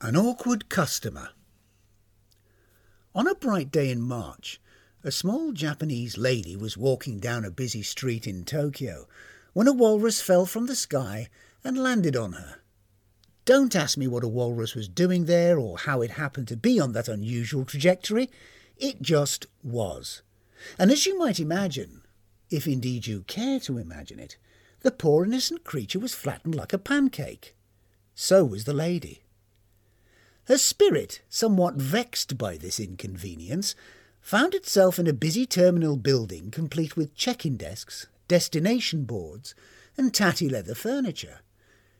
An awkward customer. On a bright day in March, a small Japanese lady was walking down a busy street in Tokyo when a walrus fell from the sky and landed on her. Don't ask me what a walrus was doing there or how it happened to be on that unusual trajectory. It just was. And as you might imagine, if indeed you care to imagine it, the poor innocent creature was flattened like a pancake. So was the lady. Her spirit, somewhat vexed by this inconvenience, found itself in a busy terminal building complete with check-in desks, destination boards, and tatty leather furniture.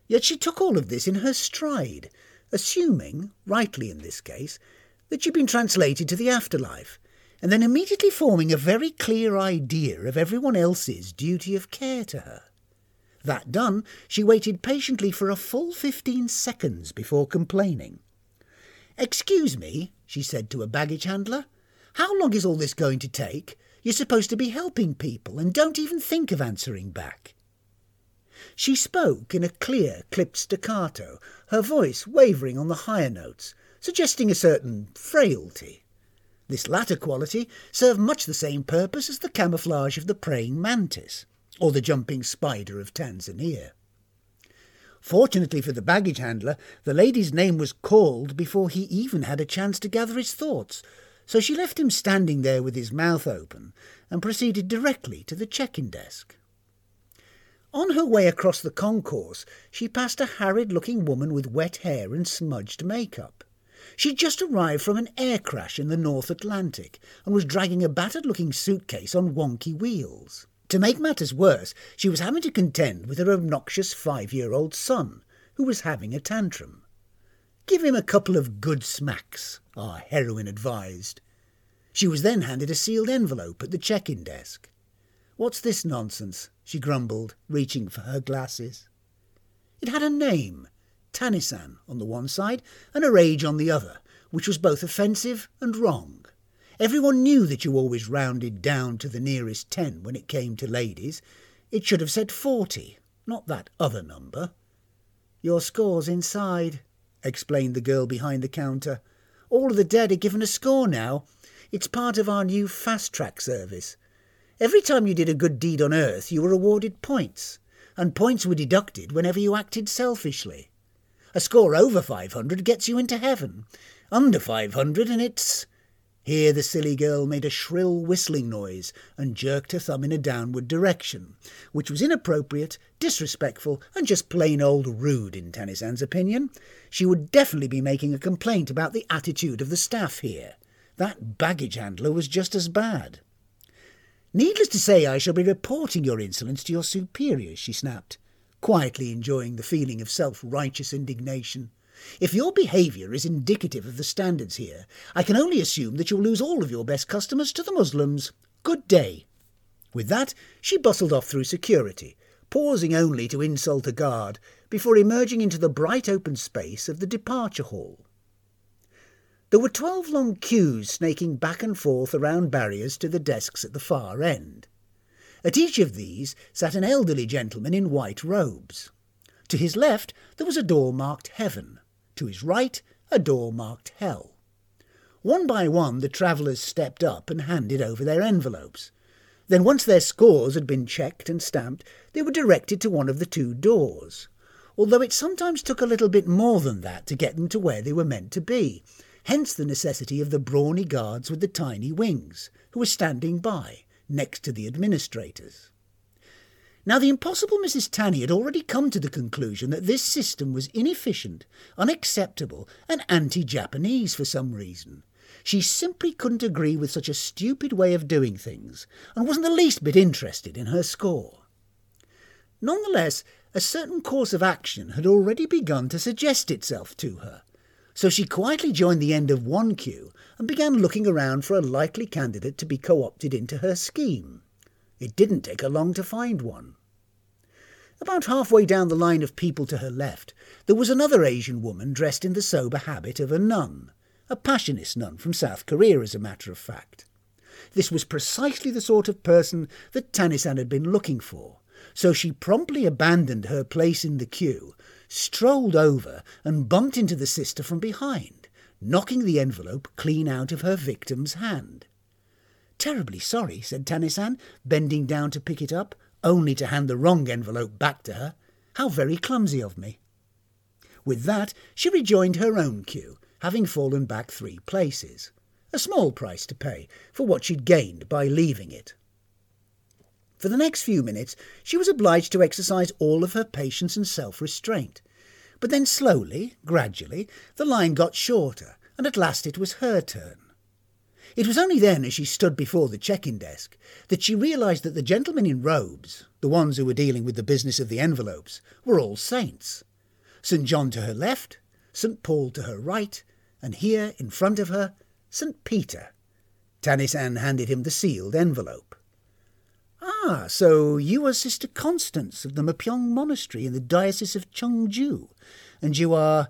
Yet she took all of this in her stride, assuming, rightly in this case, that she'd been translated to the afterlife, and then immediately forming a very clear idea of everyone else's duty of care to her. That done, she waited patiently for a full fifteen seconds before complaining. Excuse me, she said to a baggage handler. How long is all this going to take? You're supposed to be helping people and don't even think of answering back. She spoke in a clear, clipped staccato, her voice wavering on the higher notes, suggesting a certain frailty. This latter quality served much the same purpose as the camouflage of the praying mantis, or the jumping spider of Tanzania. Fortunately for the baggage handler, the lady's name was called before he even had a chance to gather his thoughts, so she left him standing there with his mouth open and proceeded directly to the check-in desk. On her way across the concourse, she passed a harried-looking woman with wet hair and smudged makeup. She'd just arrived from an air crash in the North Atlantic and was dragging a battered-looking suitcase on wonky wheels. To make matters worse, she was having to contend with her obnoxious five-year-old son, who was having a tantrum. Give him a couple of good smacks, our heroine advised. She was then handed a sealed envelope at the check-in desk. What's this nonsense? she grumbled, reaching for her glasses. It had a name, Tanisan, on the one side, and her age on the other, which was both offensive and wrong. Everyone knew that you always rounded down to the nearest ten when it came to ladies. It should have said forty, not that other number. Your score's inside, explained the girl behind the counter. All of the dead are given a score now. It's part of our new fast track service. Every time you did a good deed on earth, you were awarded points, and points were deducted whenever you acted selfishly. A score over 500 gets you into heaven. Under 500 and it's here the silly girl made a shrill whistling noise and jerked her thumb in a downward direction, which was inappropriate, disrespectful, and just plain old rude in Tanisan's opinion. She would definitely be making a complaint about the attitude of the staff here. That baggage handler was just as bad. Needless to say, I shall be reporting your insolence to your superiors, she snapped, quietly enjoying the feeling of self-righteous indignation. If your behaviour is indicative of the standards here, I can only assume that you'll lose all of your best customers to the Muslims. Good day. With that, she bustled off through security, pausing only to insult a guard before emerging into the bright open space of the departure hall. There were twelve long queues snaking back and forth around barriers to the desks at the far end. At each of these sat an elderly gentleman in white robes. To his left there was a door marked Heaven, to his right, a door marked Hell. One by one the travellers stepped up and handed over their envelopes. Then once their scores had been checked and stamped, they were directed to one of the two doors, although it sometimes took a little bit more than that to get them to where they were meant to be, hence the necessity of the brawny guards with the tiny wings, who were standing by, next to the administrators. Now, the impossible Mrs. Tanny had already come to the conclusion that this system was inefficient, unacceptable, and anti Japanese for some reason. She simply couldn't agree with such a stupid way of doing things, and wasn't the least bit interested in her score. Nonetheless, a certain course of action had already begun to suggest itself to her, so she quietly joined the end of one queue and began looking around for a likely candidate to be co opted into her scheme. It didn't take her long to find one. About halfway down the line of people to her left, there was another Asian woman dressed in the sober habit of a nun, a Passionist nun from South Korea, as a matter of fact. This was precisely the sort of person that Tanisan had been looking for, so she promptly abandoned her place in the queue, strolled over, and bumped into the sister from behind, knocking the envelope clean out of her victim's hand. Terribly sorry, said Tanisan, bending down to pick it up, only to hand the wrong envelope back to her. How very clumsy of me. With that, she rejoined her own queue, having fallen back three places. A small price to pay for what she'd gained by leaving it. For the next few minutes, she was obliged to exercise all of her patience and self restraint. But then slowly, gradually, the line got shorter, and at last it was her turn. It was only then, as she stood before the check-in desk, that she realised that the gentlemen in robes, the ones who were dealing with the business of the envelopes, were all saints. St. John to her left, St. Paul to her right, and here, in front of her, St. Peter. Tanisan handed him the sealed envelope. Ah, so you are Sister Constance of the Mapyong Monastery in the Diocese of Chungju, and you are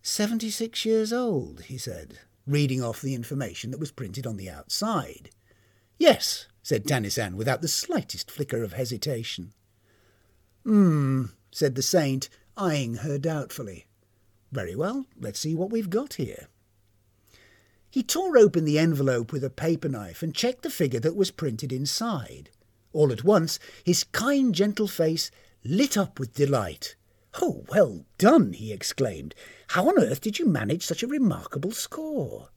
seventy-six years old, he said, reading off the information that was printed on the outside. Yes, said Tanisan without the slightest flicker of hesitation. Hmm, said the saint, eyeing her doubtfully. Very well, let's see what we've got here. He tore open the envelope with a paper knife and checked the figure that was printed inside. All at once, his kind, gentle face lit up with delight. Oh, well done, he exclaimed. How on earth did you manage such a remarkable score?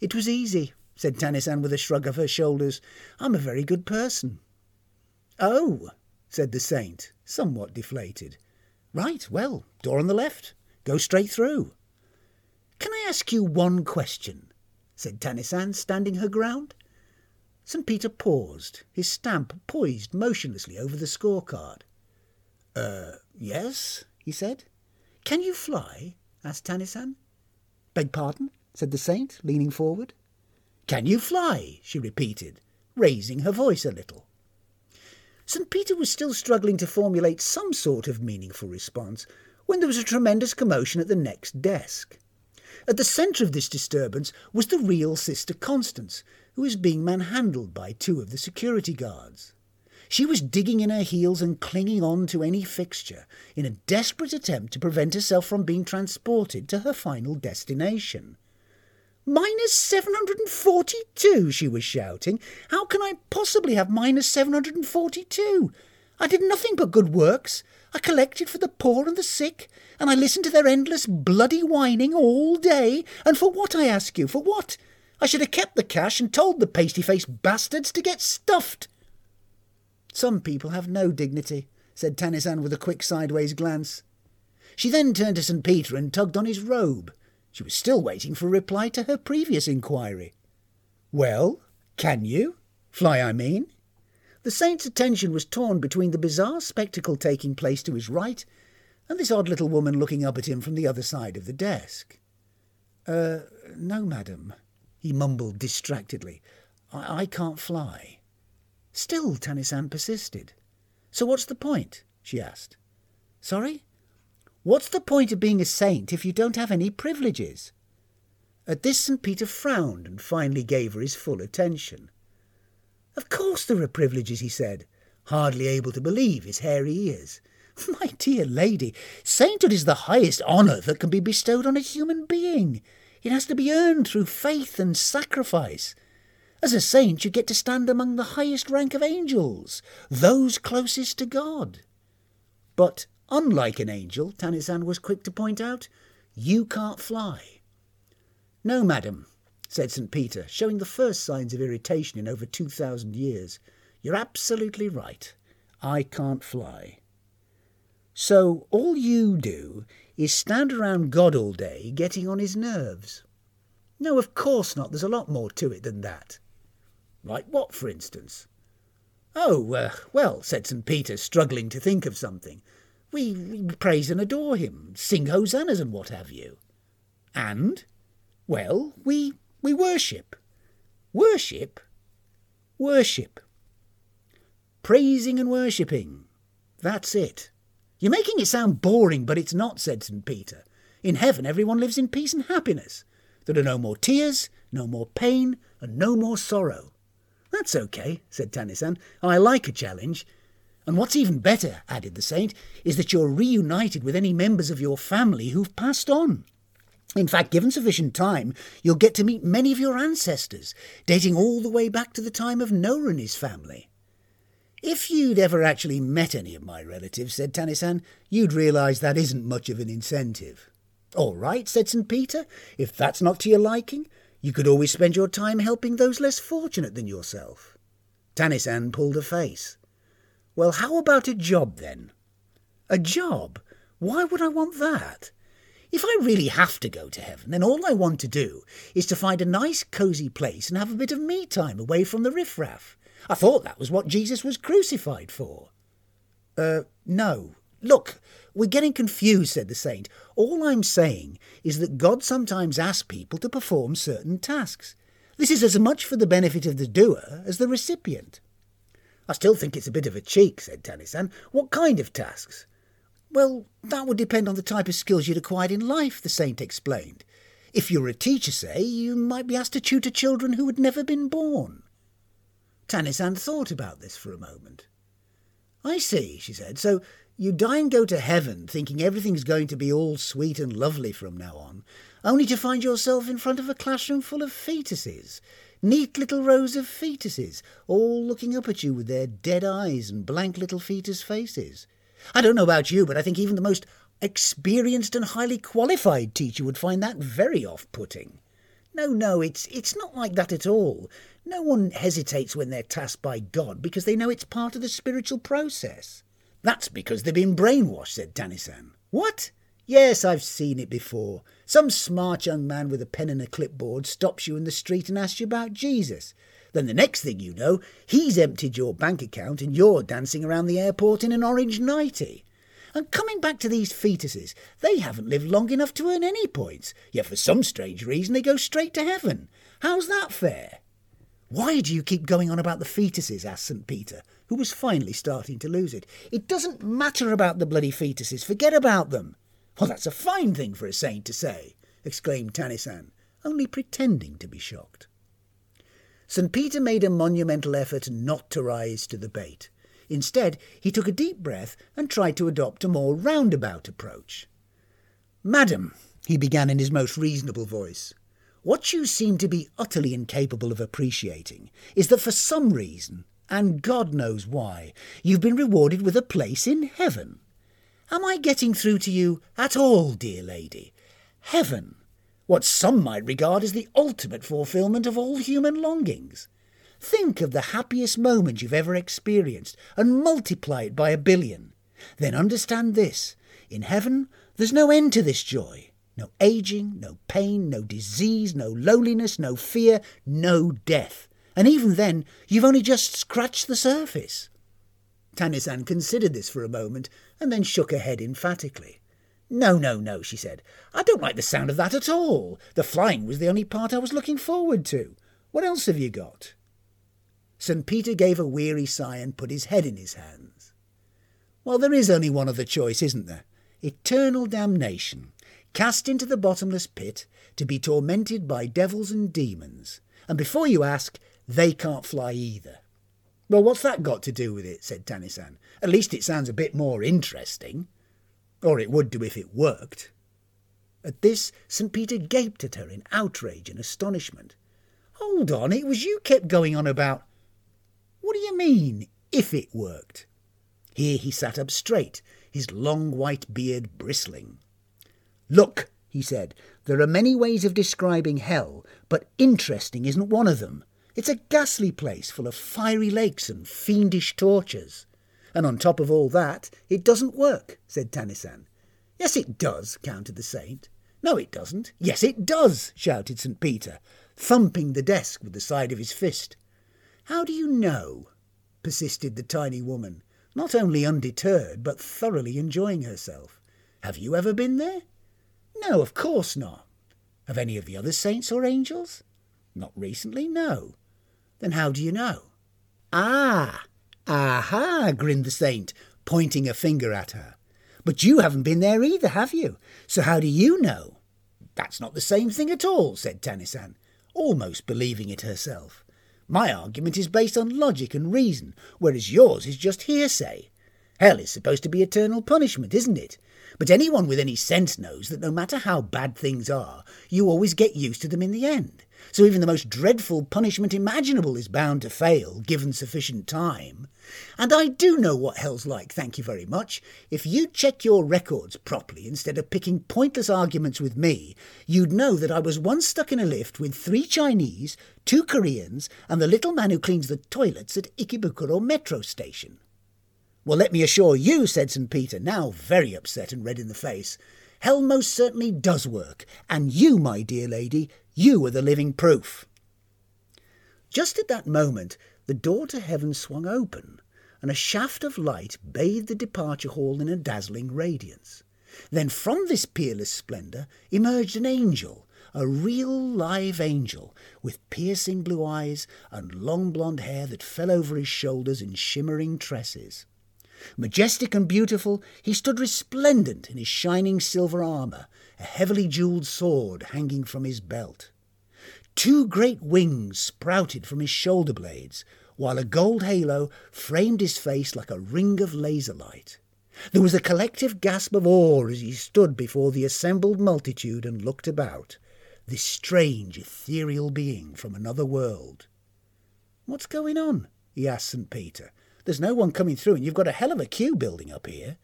It was easy, said Tanisan with a shrug of her shoulders. I'm a very good person. Oh, said the saint, somewhat deflated. Right, well, door on the left. Go straight through. Can I ask you one question? said Tanisan, standing her ground. St. Peter paused, his stamp poised motionlessly over the scorecard. Er, uh, yes, he said. Can you fly? asked Tanisan. Beg pardon? said the saint, leaning forward. Can you fly? she repeated, raising her voice a little. St. Peter was still struggling to formulate some sort of meaningful response when there was a tremendous commotion at the next desk. At the centre of this disturbance was the real Sister Constance, who was being manhandled by two of the security guards. She was digging in her heels and clinging on to any fixture in a desperate attempt to prevent herself from being transported to her final destination. Minus 742, she was shouting. How can I possibly have minus 742? I did nothing but good works. I collected for the poor and the sick, and I listened to their endless bloody whining all day. And for what, I ask you, for what? I should have kept the cash and told the pasty-faced bastards to get stuffed. Some people have no dignity, said Tanisan with a quick sideways glance. She then turned to St. Peter and tugged on his robe. She was still waiting for a reply to her previous inquiry. Well, can you? Fly, I mean. The saint's attention was torn between the bizarre spectacle taking place to his right and this odd little woman looking up at him from the other side of the desk. Er, uh, no, madam, he mumbled distractedly. I, I can't fly. Still, Tanisan persisted. So what's the point? she asked. Sorry? What's the point of being a saint if you don't have any privileges? At this St. Peter frowned and finally gave her his full attention. Of course there are privileges, he said, hardly able to believe his hairy ears. My dear lady, sainthood is the highest honour that can be bestowed on a human being. It has to be earned through faith and sacrifice. As a saint, you get to stand among the highest rank of angels, those closest to God. But unlike an angel, Tanisan was quick to point out, you can't fly. No, madam, said St. Peter, showing the first signs of irritation in over 2,000 years. You're absolutely right. I can't fly. So all you do is stand around God all day getting on his nerves. No, of course not. There's a lot more to it than that. Like what, for instance? Oh, uh, well, said St. Peter, struggling to think of something. We, we praise and adore him, sing hosannas and what have you. And? Well, we we worship. Worship? Worship. Praising and worshipping. That's it. You're making it sound boring, but it's not, said St. Peter. In heaven, everyone lives in peace and happiness. There are no more tears, no more pain, and no more sorrow. That's okay, said Tanisan. I like a challenge. And what's even better, added the saint, is that you're reunited with any members of your family who've passed on. In fact, given sufficient time, you'll get to meet many of your ancestors, dating all the way back to the time of Noah and his family. If you'd ever actually met any of my relatives, said Tanisan, you'd realise that isn't much of an incentive. All right, said St. Peter, if that's not to your liking, you could always spend your time helping those less fortunate than yourself. Tanisan pulled a face. Well, how about a job then? A job? Why would I want that? If I really have to go to heaven, then all I want to do is to find a nice cosy place and have a bit of me time away from the riffraff. I thought that was what Jesus was crucified for. Uh, no. Look, we're getting confused, said the saint. All I'm saying is that God sometimes asks people to perform certain tasks. This is as much for the benefit of the doer as the recipient. I still think it's a bit of a cheek, said Tanisan. What kind of tasks? Well, that would depend on the type of skills you'd acquired in life, the saint explained. If you're a teacher, say, you might be asked to tutor children who had never been born. Tanisan thought about this for a moment. I see, she said. So you die and go to heaven thinking everything's going to be all sweet and lovely from now on, only to find yourself in front of a classroom full of fetuses, neat little rows of fetuses, all looking up at you with their dead eyes and blank little fetus faces. I don't know about you, but I think even the most experienced and highly qualified teacher would find that very off-putting. No, no, it's it's not like that at all. No one hesitates when they're tasked by God because they know it's part of the spiritual process. That's because they've been brainwashed, said Tanisan. What? Yes, I've seen it before. Some smart young man with a pen and a clipboard stops you in the street and asks you about Jesus. Then the next thing you know, he's emptied your bank account and you're dancing around the airport in an orange nightie. And coming back to these fetuses, they haven't lived long enough to earn any points, yet for some strange reason they go straight to heaven. How's that fair? Why do you keep going on about the fetuses? asked St. Peter, who was finally starting to lose it. It doesn't matter about the bloody fetuses. Forget about them. Well, that's a fine thing for a saint to say, exclaimed Tanisan, only pretending to be shocked. St. Peter made a monumental effort not to rise to the bait. Instead, he took a deep breath and tried to adopt a more roundabout approach. Madam, he began in his most reasonable voice, what you seem to be utterly incapable of appreciating is that for some reason, and God knows why, you've been rewarded with a place in heaven. Am I getting through to you at all, dear lady? Heaven, what some might regard as the ultimate fulfilment of all human longings. Think of the happiest moment you've ever experienced and multiply it by a billion. Then understand this in heaven, there's no end to this joy. No aging, no pain, no disease, no loneliness, no fear, no death. And even then, you've only just scratched the surface. Tanisan considered this for a moment and then shook her head emphatically. No, no, no, she said. I don't like the sound of that at all. The flying was the only part I was looking forward to. What else have you got? St. Peter gave a weary sigh and put his head in his hands. Well, there is only one other choice, isn't there? Eternal damnation, cast into the bottomless pit to be tormented by devils and demons. And before you ask, they can't fly either. Well, what's that got to do with it? said Tanisan. At least it sounds a bit more interesting. Or it would do if it worked. At this, St. Peter gaped at her in outrage and astonishment. Hold on, it was you kept going on about. What do you mean, if it worked? Here he sat up straight, his long white beard bristling. Look, he said, there are many ways of describing hell, but interesting isn't one of them. It's a ghastly place full of fiery lakes and fiendish tortures. And on top of all that, it doesn't work, said Tanisan. Yes, it does, countered the saint. No, it doesn't. Yes, it does, shouted St. Peter, thumping the desk with the side of his fist. How do you know? persisted the tiny woman, not only undeterred, but thoroughly enjoying herself. Have you ever been there? No, of course not. Have any of the other saints or angels? Not recently, no. Then how do you know? Ah, aha, grinned the saint, pointing a finger at her. But you haven't been there either, have you? So how do you know? That's not the same thing at all, said Tanisan, almost believing it herself. My argument is based on logic and reason, whereas yours is just hearsay. Hell is supposed to be eternal punishment, isn't it? But anyone with any sense knows that no matter how bad things are, you always get used to them in the end. So even the most dreadful punishment imaginable is bound to fail, given sufficient time. And I do know what hell's like, thank you very much. If you'd check your records properly instead of picking pointless arguments with me, you'd know that I was once stuck in a lift with three Chinese, two Koreans, and the little man who cleans the toilets at Ikebukuro metro station. Well, let me assure you, said St. Peter, now very upset and red in the face, hell most certainly does work, and you, my dear lady, you are the living proof. Just at that moment, the door to heaven swung open, and a shaft of light bathed the departure hall in a dazzling radiance. Then from this peerless splendour emerged an angel, a real live angel, with piercing blue eyes and long blonde hair that fell over his shoulders in shimmering tresses. Majestic and beautiful, he stood resplendent in his shining silver armour, a heavily jewelled sword hanging from his belt. Two great wings sprouted from his shoulder blades, while a gold halo framed his face like a ring of laser light. There was a collective gasp of awe as he stood before the assembled multitude and looked about, this strange ethereal being from another world. What's going on? he asked St. Peter, there's no one coming through, and you've got a hell of a queue building up here.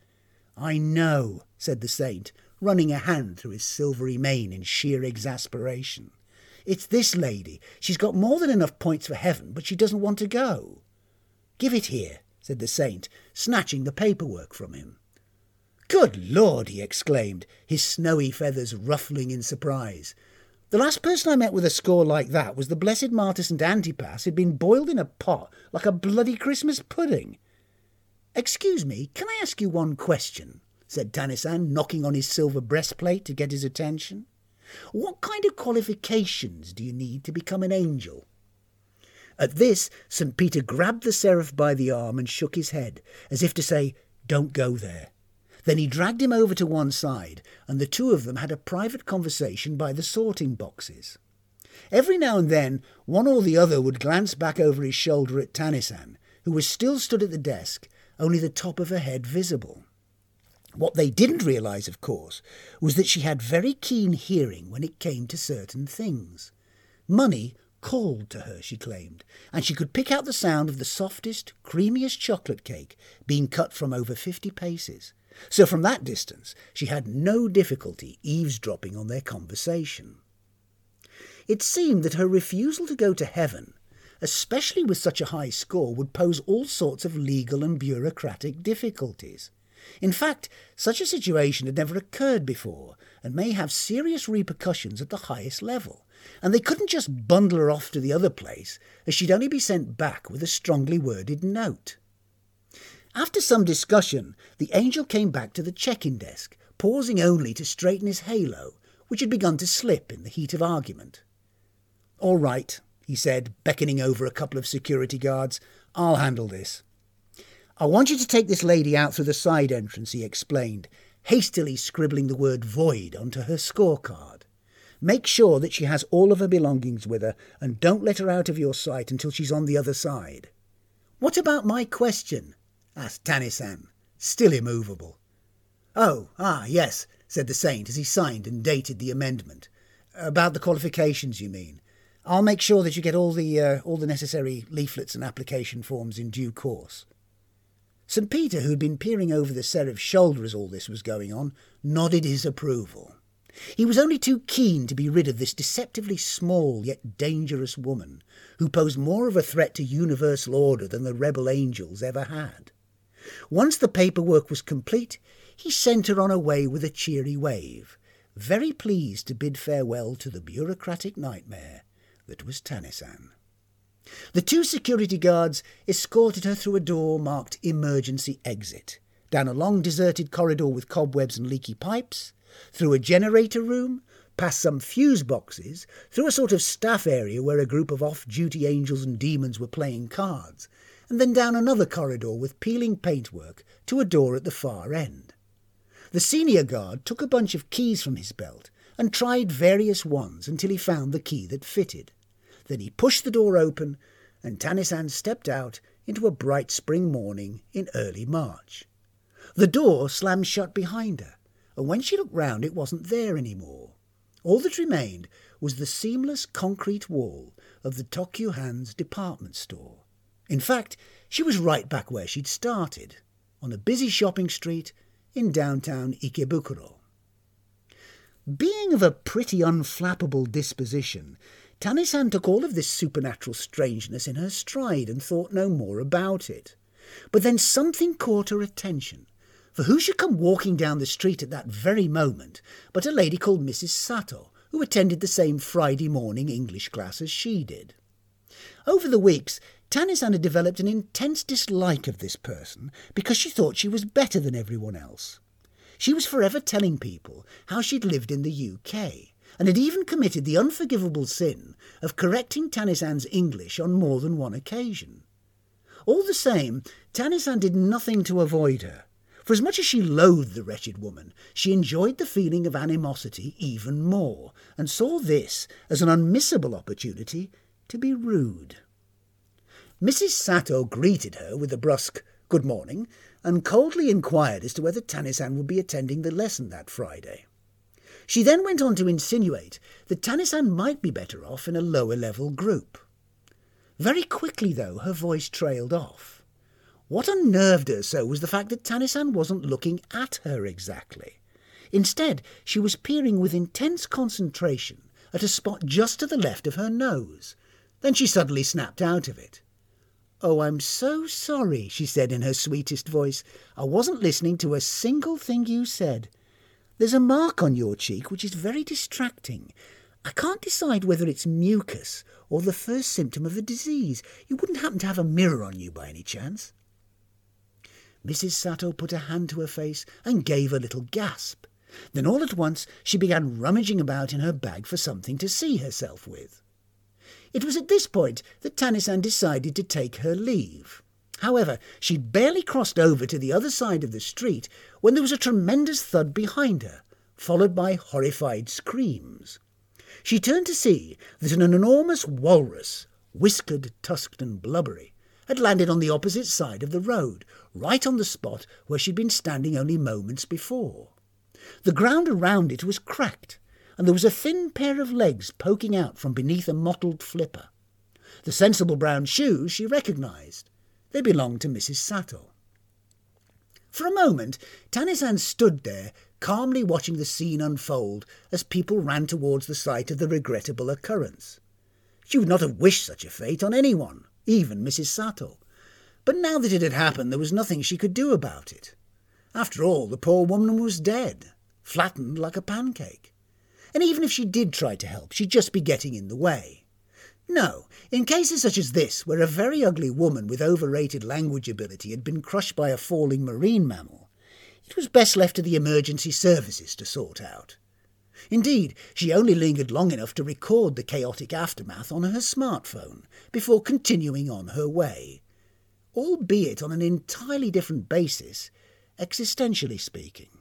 I know, said the saint, running a hand through his silvery mane in sheer exasperation. It's this lady. She's got more than enough points for heaven, but she doesn't want to go. Give it here, said the saint, snatching the paperwork from him. Good Lord, he exclaimed, his snowy feathers ruffling in surprise. The last person I met with a score like that was the blessed martyr St. Antipas who'd been boiled in a pot like a bloody Christmas pudding. Excuse me, can I ask you one question? said Tanisan, knocking on his silver breastplate to get his attention. What kind of qualifications do you need to become an angel? At this, St. Peter grabbed the seraph by the arm and shook his head, as if to say, Don't go there. Then he dragged him over to one side, and the two of them had a private conversation by the sorting boxes. Every now and then, one or the other would glance back over his shoulder at Tanisan, who was still stood at the desk, only the top of her head visible. What they didn't realise, of course, was that she had very keen hearing when it came to certain things. Money called to her, she claimed, and she could pick out the sound of the softest, creamiest chocolate cake being cut from over fifty paces, so from that distance she had no difficulty eavesdropping on their conversation. It seemed that her refusal to go to heaven, especially with such a high score, would pose all sorts of legal and bureaucratic difficulties. In fact, such a situation had never occurred before and may have serious repercussions at the highest level, and they couldn't just bundle her off to the other place, as she'd only be sent back with a strongly worded note. After some discussion, the angel came back to the check-in desk, pausing only to straighten his halo, which had begun to slip in the heat of argument. All right, he said, beckoning over a couple of security guards. I'll handle this. I want you to take this lady out through the side entrance, he explained, hastily scribbling the word void onto her scorecard. Make sure that she has all of her belongings with her, and don't let her out of your sight until she's on the other side. What about my question? Asked Tanisan, still immovable. Oh, ah, yes, said the saint as he signed and dated the amendment. About the qualifications, you mean? I'll make sure that you get all the uh, all the necessary leaflets and application forms in due course. St. Peter, who'd been peering over the seraph's shoulder as all this was going on, nodded his approval. He was only too keen to be rid of this deceptively small yet dangerous woman, who posed more of a threat to universal order than the rebel angels ever had. Once the paperwork was complete, he sent her on her way with a cheery wave, very pleased to bid farewell to the bureaucratic nightmare that was Tanisan. The two security guards escorted her through a door marked Emergency Exit, down a long deserted corridor with cobwebs and leaky pipes, through a generator room, past some fuse boxes, through a sort of staff area where a group of off duty angels and demons were playing cards, and then down another corridor with peeling paintwork to a door at the far end. The senior guard took a bunch of keys from his belt and tried various ones until he found the key that fitted. Then he pushed the door open, and Tanisan stepped out into a bright spring morning in early March. The door slammed shut behind her, and when she looked round it wasn't there any more. All that remained was the seamless concrete wall of the Tokyu Hands department store. In fact, she was right back where she'd started, on a busy shopping street in downtown Ikebukuro. Being of a pretty unflappable disposition, Tanisan took all of this supernatural strangeness in her stride and thought no more about it. But then something caught her attention. For who should come walking down the street at that very moment but a lady called Mrs. Sato, who attended the same Friday morning English class as she did. Over the weeks, Tanisan had developed an intense dislike of this person because she thought she was better than everyone else. She was forever telling people how she'd lived in the UK, and had even committed the unforgivable sin of correcting Tanisan's English on more than one occasion. All the same, Tanisan did nothing to avoid her, for as much as she loathed the wretched woman, she enjoyed the feeling of animosity even more, and saw this as an unmissable opportunity to be rude. Mrs. Sato greeted her with a brusque good morning, and coldly inquired as to whether Tanisan would be attending the lesson that Friday. She then went on to insinuate that Tanisan might be better off in a lower level group. Very quickly, though, her voice trailed off. What unnerved her so was the fact that Tanisan wasn't looking at her exactly. Instead, she was peering with intense concentration at a spot just to the left of her nose. Then she suddenly snapped out of it. Oh, I'm so sorry, she said in her sweetest voice. I wasn't listening to a single thing you said. There's a mark on your cheek which is very distracting. I can't decide whether it's mucus or the first symptom of a disease. You wouldn't happen to have a mirror on you by any chance? Mrs. Sato put a hand to her face and gave a little gasp. Then all at once she began rummaging about in her bag for something to see herself with. It was at this point that Tanisan decided to take her leave. However, she'd barely crossed over to the other side of the street when there was a tremendous thud behind her, followed by horrified screams. She turned to see that an enormous walrus, whiskered, tusked, and blubbery, had landed on the opposite side of the road, right on the spot where she'd been standing only moments before. The ground around it was cracked, and there was a thin pair of legs poking out from beneath a mottled flipper. The sensible brown shoes she recognised. They belonged to Mrs. Sato. For a moment, Tanisan stood there, calmly watching the scene unfold as people ran towards the site of the regrettable occurrence. She would not have wished such a fate on anyone, even Mrs. Sato. But now that it had happened, there was nothing she could do about it. After all, the poor woman was dead, flattened like a pancake and even if she did try to help, she'd just be getting in the way. No, in cases such as this, where a very ugly woman with overrated language ability had been crushed by a falling marine mammal, it was best left to the emergency services to sort out. Indeed, she only lingered long enough to record the chaotic aftermath on her smartphone before continuing on her way, albeit on an entirely different basis, existentially speaking.